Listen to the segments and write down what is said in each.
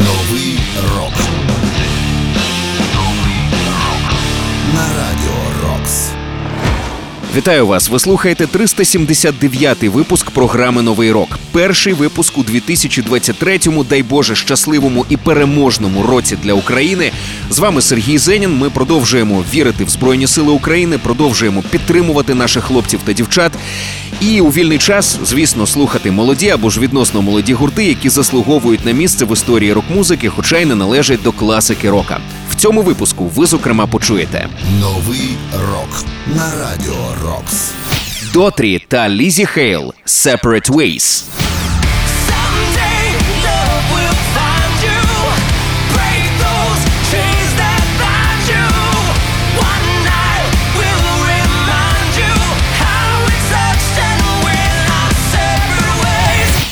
Новый рок. Вітаю вас! Ви слухаєте 379-й випуск програми Новий рок. Перший випуск у 2023-му, дай Боже, щасливому і переможному році для України. З вами Сергій Зенін. Ми продовжуємо вірити в Збройні Сили України, продовжуємо підтримувати наших хлопців та дівчат. І у вільний час, звісно, слухати молоді або ж відносно молоді гурти, які заслуговують на місце в історії рок-музики, хоча й не належать до класики рока. В цьому випуску ви зокрема почуєте новий рок на радіо. Рокс. Дотри та Лизи Хейл «Separate Ways».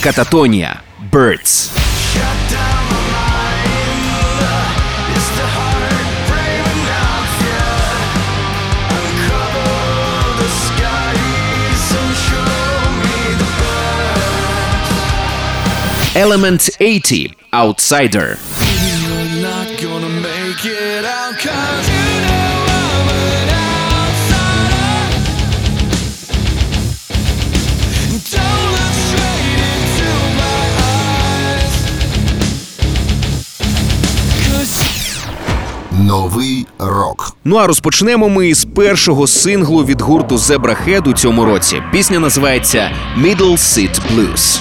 Кататония. Birds. Element 80 Outsider. Новий рок. Ну а розпочнемо ми з першого синглу від гурту Зебрахед у цьому році. Пісня називається «Middle Seat Blues».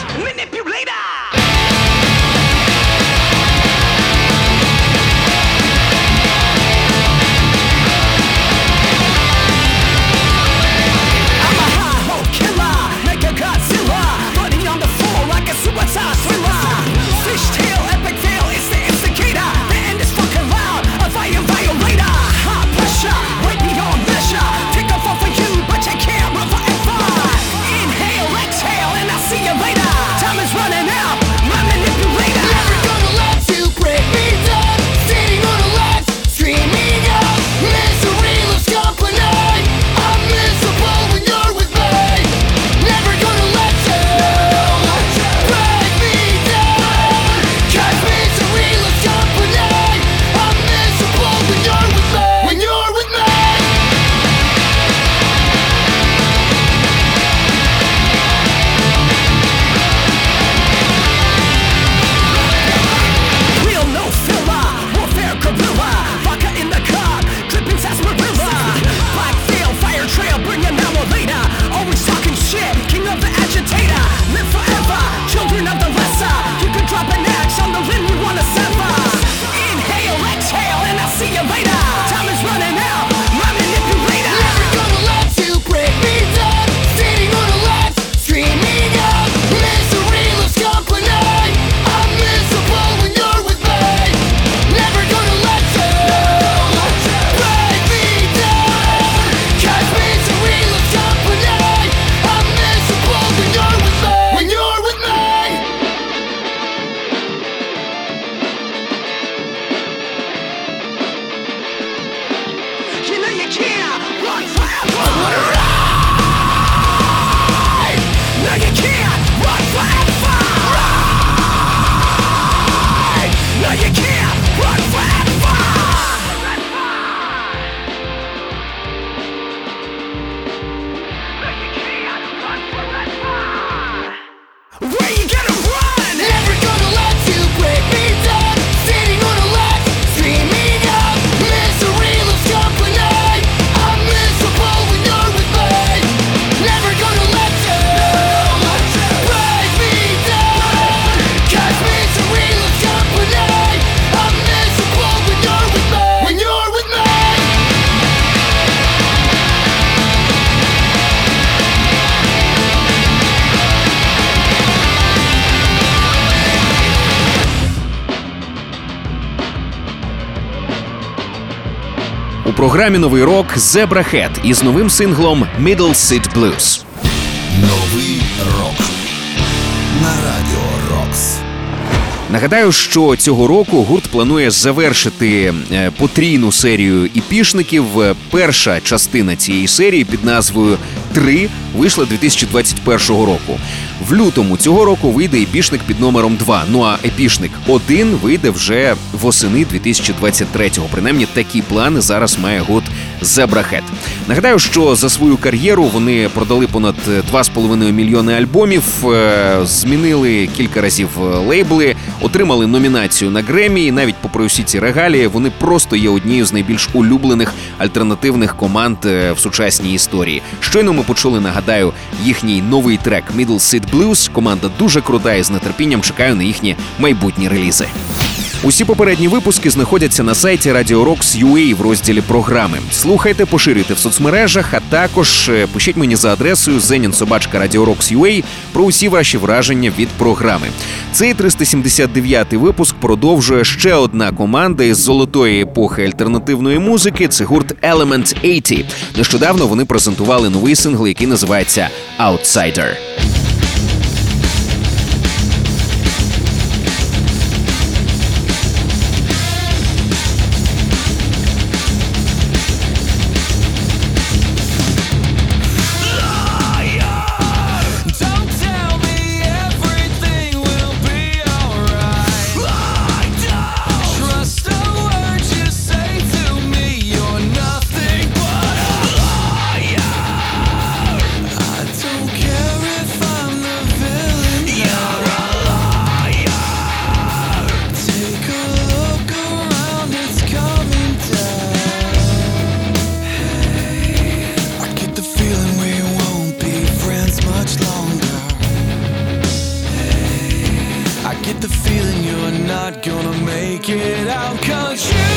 програмі новий рок Зебра із новим синглом «Middle Seat Blues». Новий рок на радіо Рокс. Нагадаю, що цього року гурт планує завершити е, потрійну серію іпішників. Е, перша частина цієї серії під назвою Три вийшла 2021 року. В лютому цього року вийде епішник під номером 2. Ну а епішник 1 вийде вже восени 2023-го. Принаймні такі плани зараз має гурт Zebrahead. Нагадаю, що за свою кар'єру вони продали понад 2,5 мільйони альбомів, е, змінили кілька разів лейбли, отримали номінацію на Гремі. І навіть попри усі ці регалії, вони просто є однією з найбільш улюблених альтернативних команд е, в сучасній історії. Щойно ми почули, нагадаю, їхній новий трек Middle Seat Blues. Команда дуже крута і з нетерпінням чекаю на їхні майбутні релізи. Усі попередні випуски знаходяться на сайті Radio Rocks UA в розділі програми. Слухайте, поширюйте в соцмережах, а також е, пишіть мені за адресою zeninsobachka.radio.rocks.ua про усі ваші враження від програми. Цей 379-й випуск продовжує ще одна команда із золотої епохи альтернативної музики. Це гурт Element 80. Нещодавно вони презентували новий сингл, який називається Outsider. It out Cause you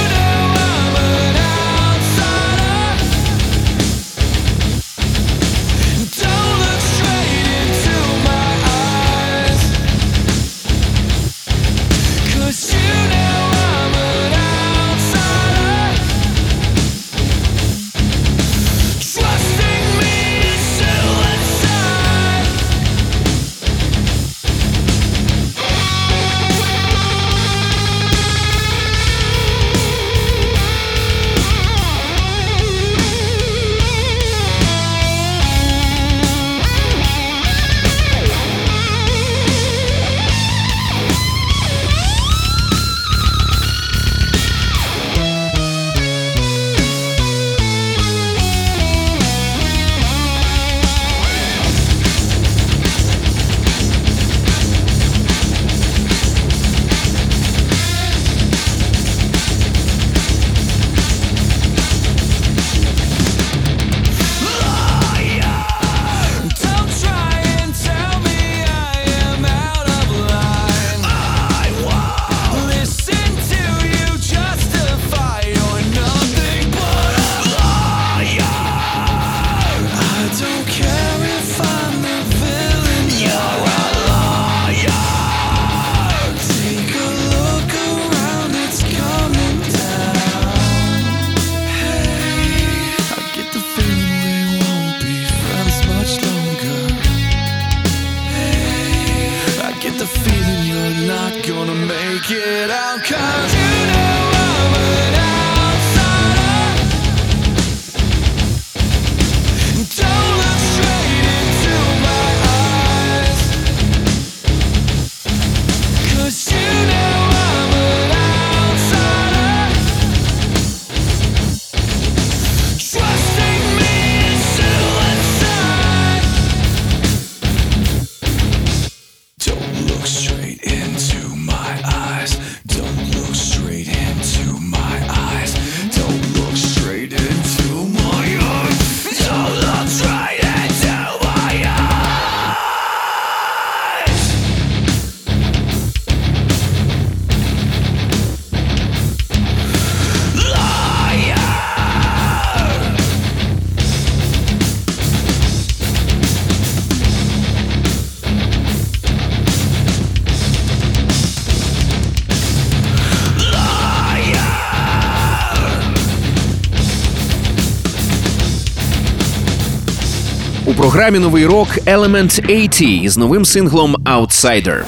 програмі новий рок Element 80 із новим синглом Outsider.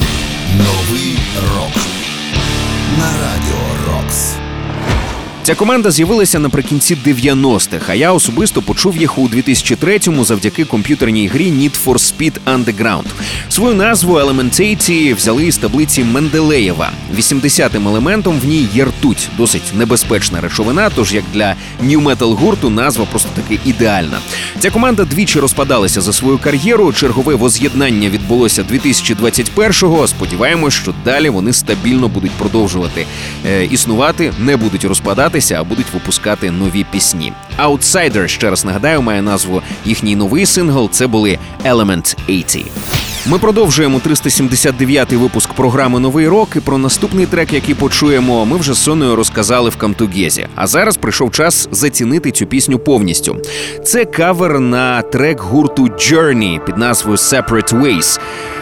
Новий рок на радіо. Ця команда з'явилася наприкінці 90-х, а я особисто почув їх у 2003-му завдяки комп'ютерній грі Need for Speed Underground. Свою назву Elementate взяли із таблиці Менделеєва. 80-м елементом в ній є ртуть, досить небезпечна речовина. Тож як для нью-метал гурту назва просто таки ідеальна. Ця команда двічі розпадалася за свою кар'єру. Чергове воз'єднання відбулося 2021-го. Сподіваємось, що далі вони стабільно будуть продовжувати е, існувати, не будуть розпадатися, а будуть випускати нові пісні. Outsider, ще раз нагадаю, має назву їхній новий сингл. Це були Element 80. Ми продовжуємо 379-й випуск програми Новий рок. І про наступний трек, який почуємо, ми вже з Соною розказали в Камтугезі. А зараз прийшов час зацінити цю пісню повністю. Це кавер на трек гурту Journey під назвою Separate Ways.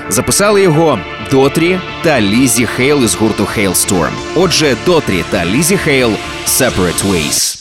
Записали його Дотрі та Лізі Хейл із гурту Halestorm. Отже, Дотрі та Лізі Хейл Separate Ways.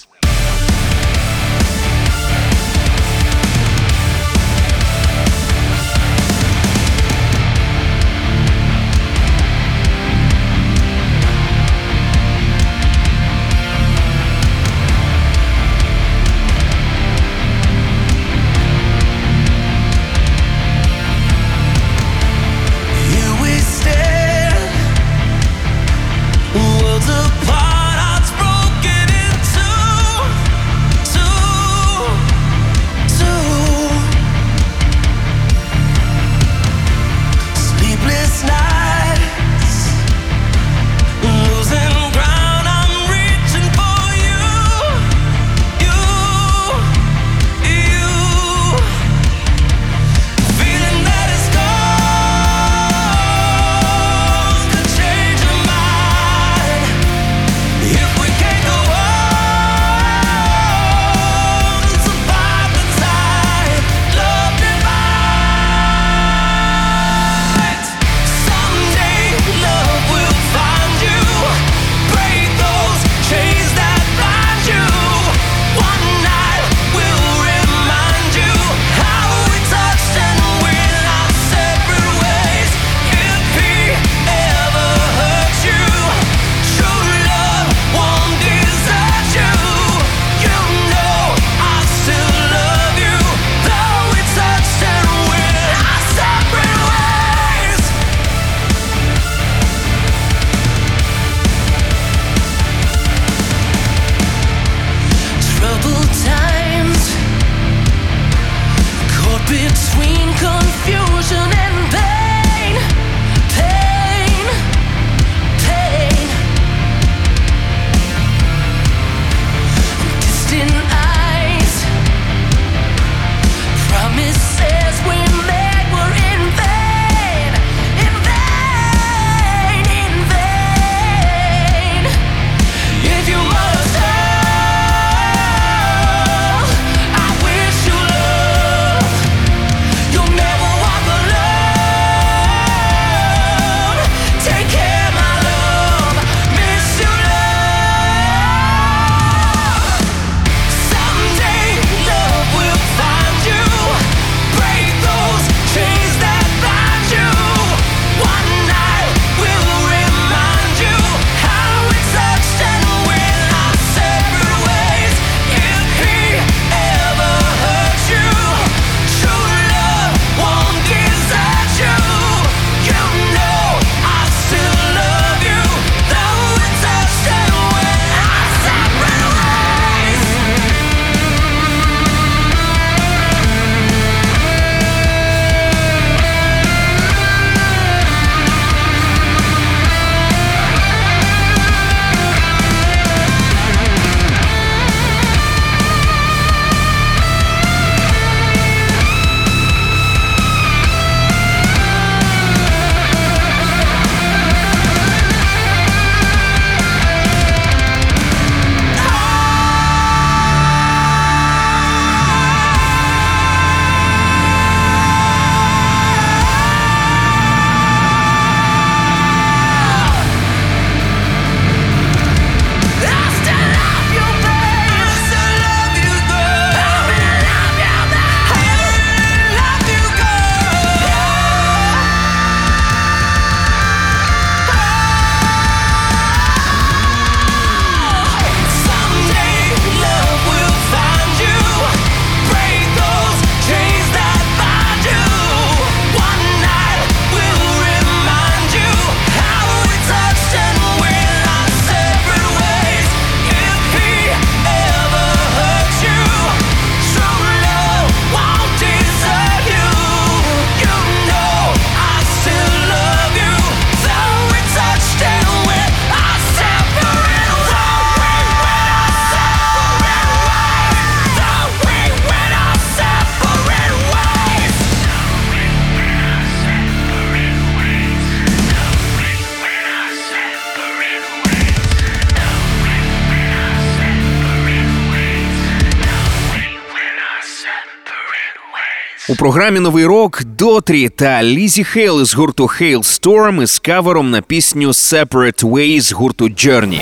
Програмі новий рок Дотрі та Лізі Хейл з гурту Halestorm із кавером на пісню Separate Ways з гурту Journey.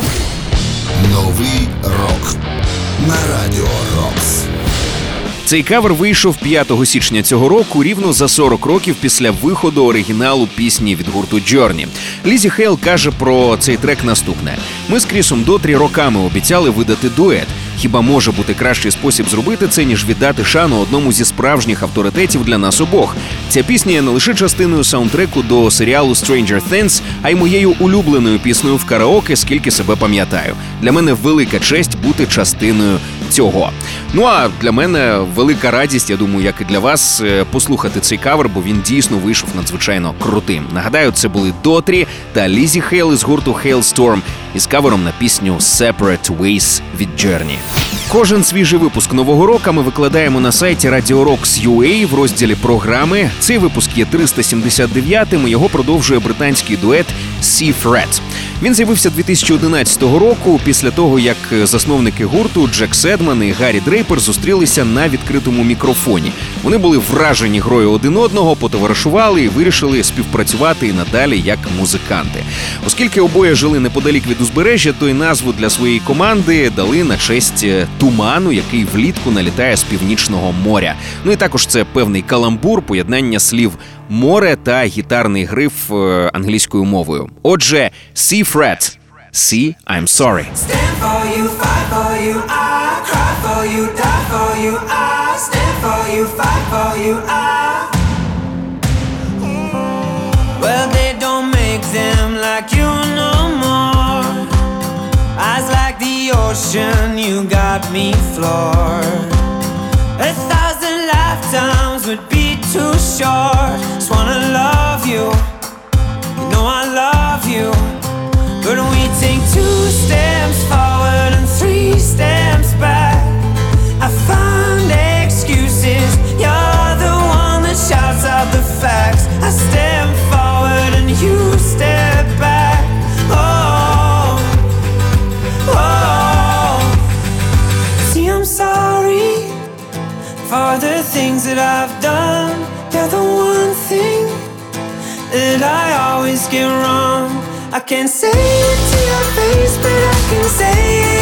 Новий рок на радіо Рокс. Цей кавер вийшов 5 січня цього року, рівно за 40 років після виходу оригіналу пісні від гурту Journey. Лізі Хейл каже про цей трек наступне: ми з Крісом Дотрі роками обіцяли видати дует. Хіба може бути кращий спосіб зробити це, ніж віддати шану одному зі справжніх авторитетів для нас обох? Ця пісня є не лише частиною саундтреку до серіалу Stranger Things, а й моєю улюбленою піснею в караоке, скільки себе пам'ятаю. Для мене велика честь бути частиною цього. Ну а для мене велика радість, я думаю, як і для вас, е, послухати цей кавер, бо він дійсно вийшов надзвичайно крутим. Нагадаю, це були Дотрі та Лізі Хейл із гурту Hailstorm із кавером на пісню Separate Ways від Journey. Кожен свіжий випуск нового року ми викладаємо на сайті Radio Rocks UA в розділі програми. Цей випуск є 379-м, і Його продовжує британський дует Sea Fred. Він з'явився 2011 року після того, як засновники гурту Джек Седман і Гаррі Дрейпер зустрілися на відкритому мікрофоні. Вони були вражені грою один одного, потоваришували і вирішили співпрацювати і надалі як музиканти. Оскільки обоє жили неподалік від узбережжя, то й назву для своєї команди дали на честь е, туману, який влітку налітає з північного моря. Ну і також це певний каламбур, поєднання слів море та гітарний гриф е, англійською мовою. Отже, Sea Fret. See, I'm sorry. Stand for you, fight for you, I cry for you, die for you, I stand for you, fight for you, I. Well, they don't make them like you no more. Eyes like the ocean, you got me floored. A thousand lifetimes would be too short. Just wanna love you, you know I love you. But we take two steps for the things that I've done. You're the one thing that I always get wrong. I can't say it to your face, but I can say it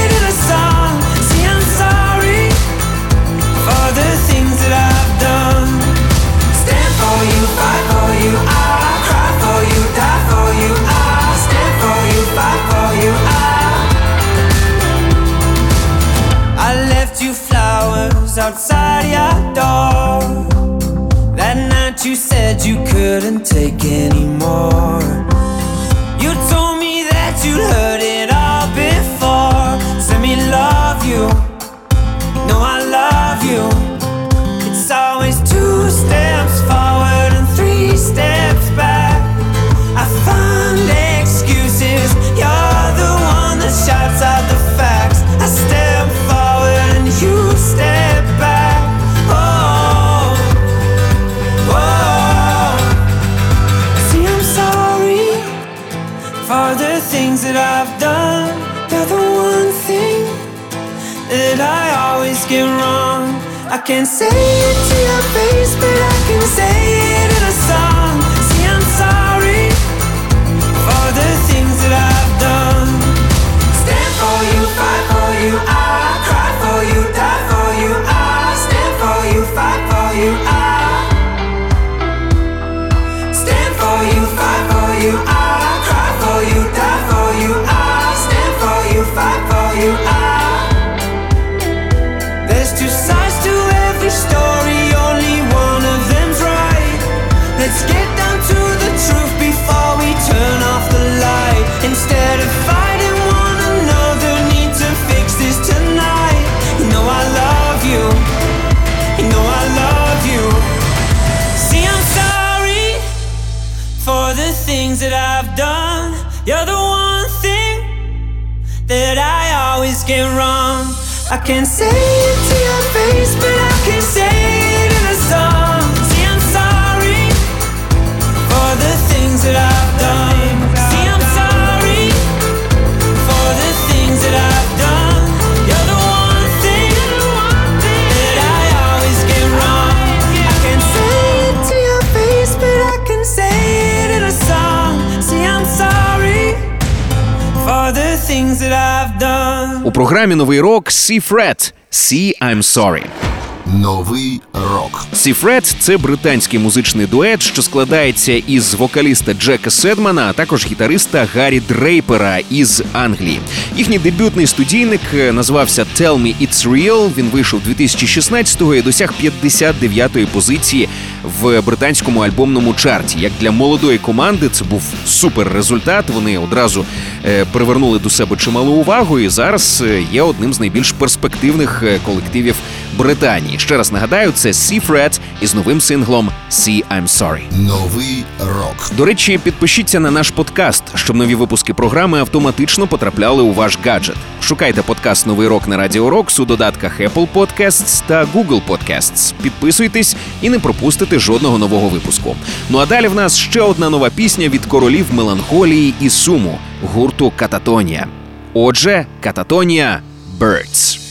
outside your door. That night you said you couldn't take anymore. You told me that you'd heard it for the things that I've done. You're the one thing that I always get wrong. I can't say it to your face, but I can say it in a I can't say it to your face, but програмі новий рок See Fred See I'm Sorry. Новий рок. Сіфред це британський музичний дует, що складається із вокаліста Джека Седмана, а також гітариста Гаррі Дрейпера із Англії. Їхній дебютний студійник е, називався Tell Me It's Real. Він вийшов 2016-го і досяг 59-ї позиції в британському альбомному чарті. Як для молодої команди, це був супер результат. Вони одразу е, привернули до себе чималу увагу, і зараз е, є одним з найбільш перспективних е, колективів Британії. Ще раз нагадаю, це Seafred із новим синглом See I'm Sorry. Новий рок. До речі, підпишіться на наш подкаст, щоб нові випуски програми автоматично потрапляли у ваш гаджет. Шукайте подкаст Новий рок на Радіо Рокс у додатках Apple Podcasts та Google Podcasts. Підписуйтесь і не пропустите жодного нового випуску. Ну а далі в нас ще одна нова пісня від королів меланхолії і суму гурту Кататонія. Отже, Кататонія Birds.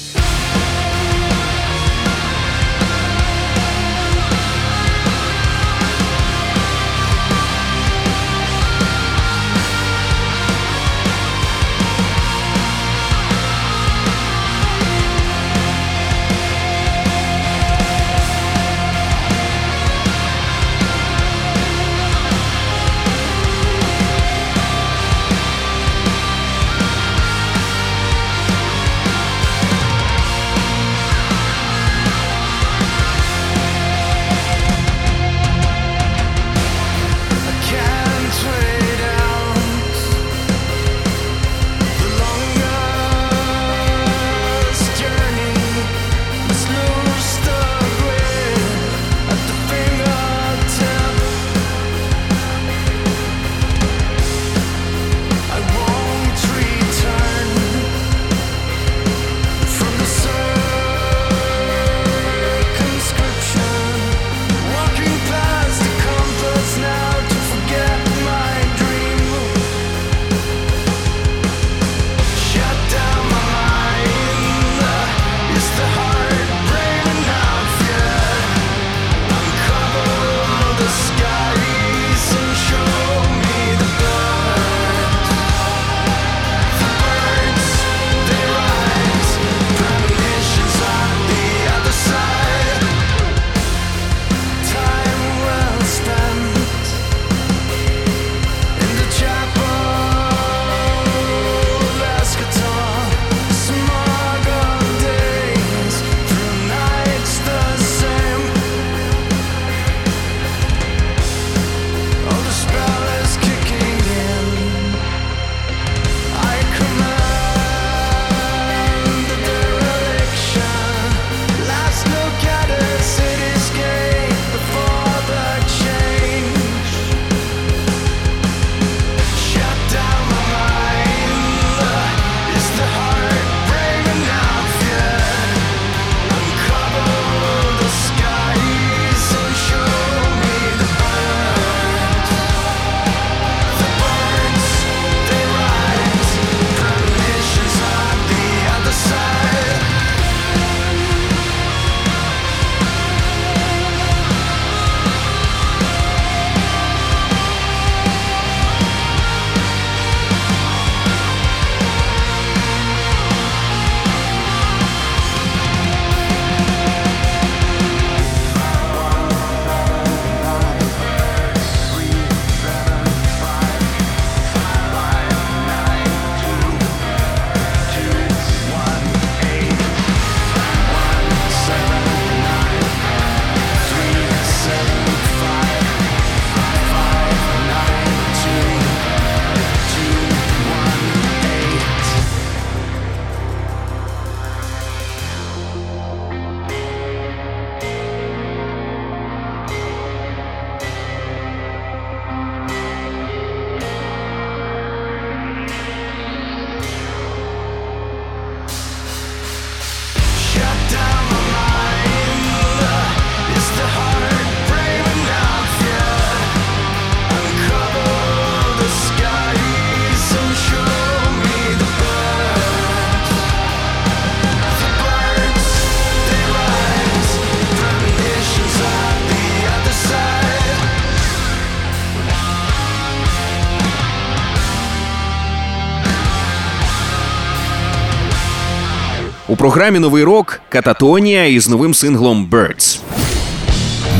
Програмі новий рок Кататонія із новим синглом Birds.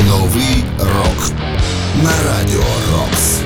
Новий рок на радіо Рокс.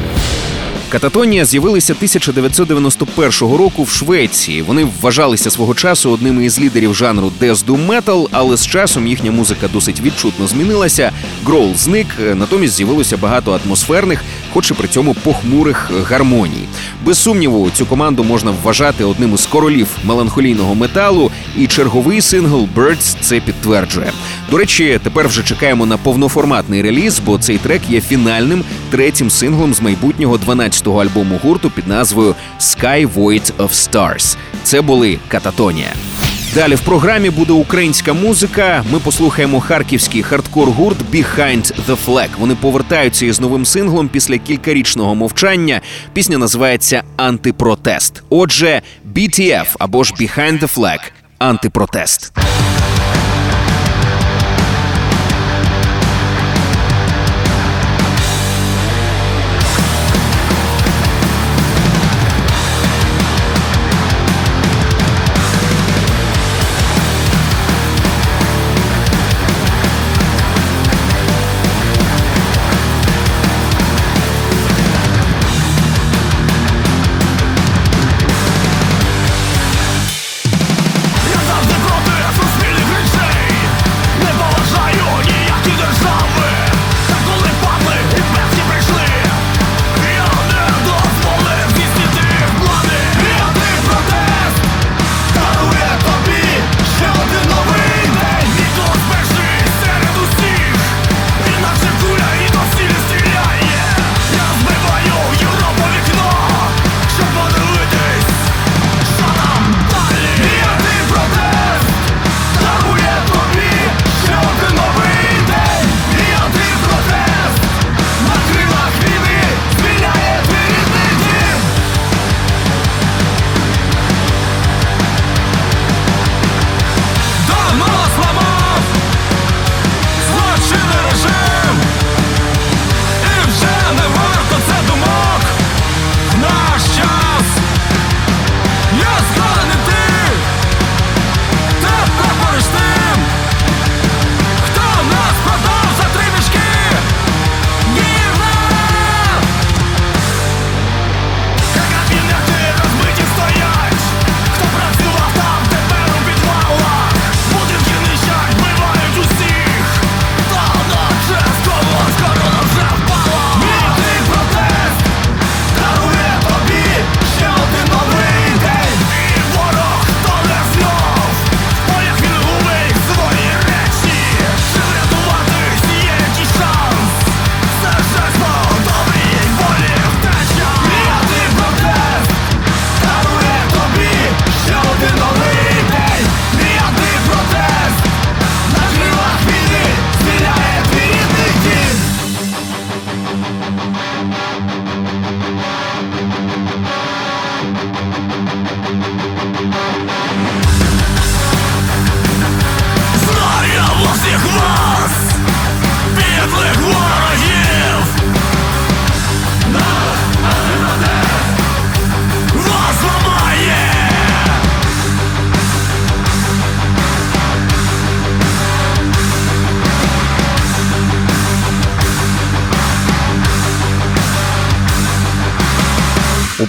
Кататонія з'явилися 1991 року в Швеції. Вони вважалися свого часу одними із лідерів жанру Death Doom Metal, але з часом їхня музика досить відчутно змінилася. Гроул зник, е, натомість з'явилося багато атмосферних, хоч і при цьому похмурих гармоній. Без сумніву, цю команду можна вважати одним із королів меланхолійного металу, і черговий сингл Birds це підтверджує. До речі, тепер вже чекаємо на повноформатний реліз, бо цей трек є фінальним третім синглом з майбутнього 12-го альбому гурту під назвою Sky Void of Stars. Це були Кататонія. Далі в програмі буде українська музика. Ми послухаємо харківський хардкор-гурт Behind the Flag. Вони повертаються із новим синглом після кількарічного мовчання. Пісня називається Антипротест. Отже, BTF або ж Behind the Flag – антипротест.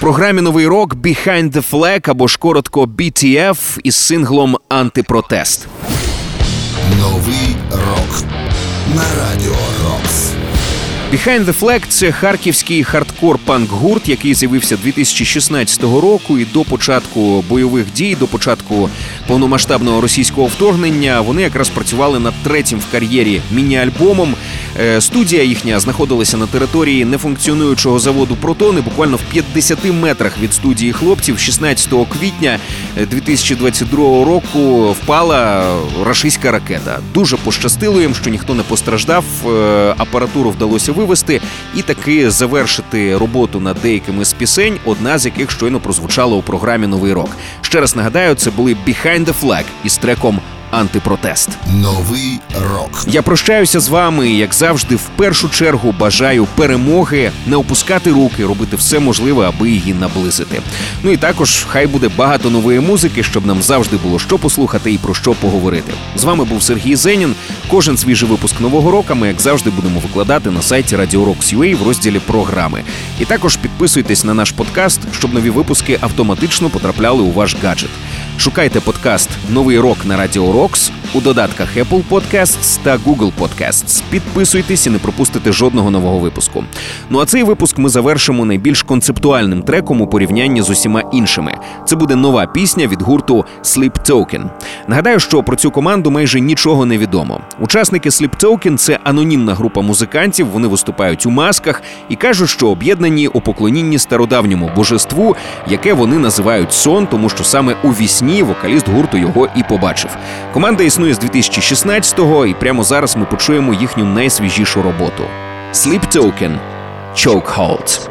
Програмі новий рок Behind the Flag або ж коротко BTF із синглом Антипротест. Новий рок на радіо Рокс. Behind the Flag – це харківський хардкор-панк-гурт, який з'явився 2016 року. І до початку бойових дій, до початку повномасштабного російського вторгнення, вони якраз працювали над третім в кар'єрі міні-альбомом. Е, Студія їхня знаходилася на території нефункціонуючого заводу Протон, і буквально в 50 метрах від студії хлопців. 16 квітня е, 2022 року впала рашистська ракета. Дуже пощастило їм, що ніхто не постраждав. Е, Апаратуру вдалося вивести і таки завершити роботу над деякими з пісень, одна з яких щойно прозвучала у програмі Новий рок. Ще раз нагадаю, це були Behind the Flag із треком антипротест. Новий рок. Я прощаюся з вами, як завжди, в першу чергу бажаю перемоги, не опускати руки, робити все можливе, аби її наблизити. Ну і також хай буде багато нової музики, щоб нам завжди було що послухати і про що поговорити. З вами був Сергій Зенін. Кожен свіжий випуск нового року ми, як завжди, будемо викладати на сайті Radio Rocks.ua в розділі програми. І також підписуйтесь на наш подкаст, щоб нові випуски автоматично потрапляли у ваш гаджет. Шукайте подкаст Новий рок на Радіо Рокс у додатках Apple Podcasts та Google Podcasts. Підписуйтесь і не пропустите жодного нового випуску. Ну а цей випуск ми завершимо найбільш концептуальним треком у порівнянні з усіма іншими. Це буде нова пісня від гурту Sleep Token. Нагадаю, що про цю команду майже нічого не відомо. Учасники Sleep Token – це анонімна група музикантів. Вони виступають у масках і кажуть, що об'єднані у поклонінні стародавньому божеству, яке вони називають сон, тому що саме у вісні вокаліст гурту його і побачив. Команда існує з 2016-го, і прямо зараз ми почуємо їхню найсвіжішу роботу. Sleep Token – Chokehold.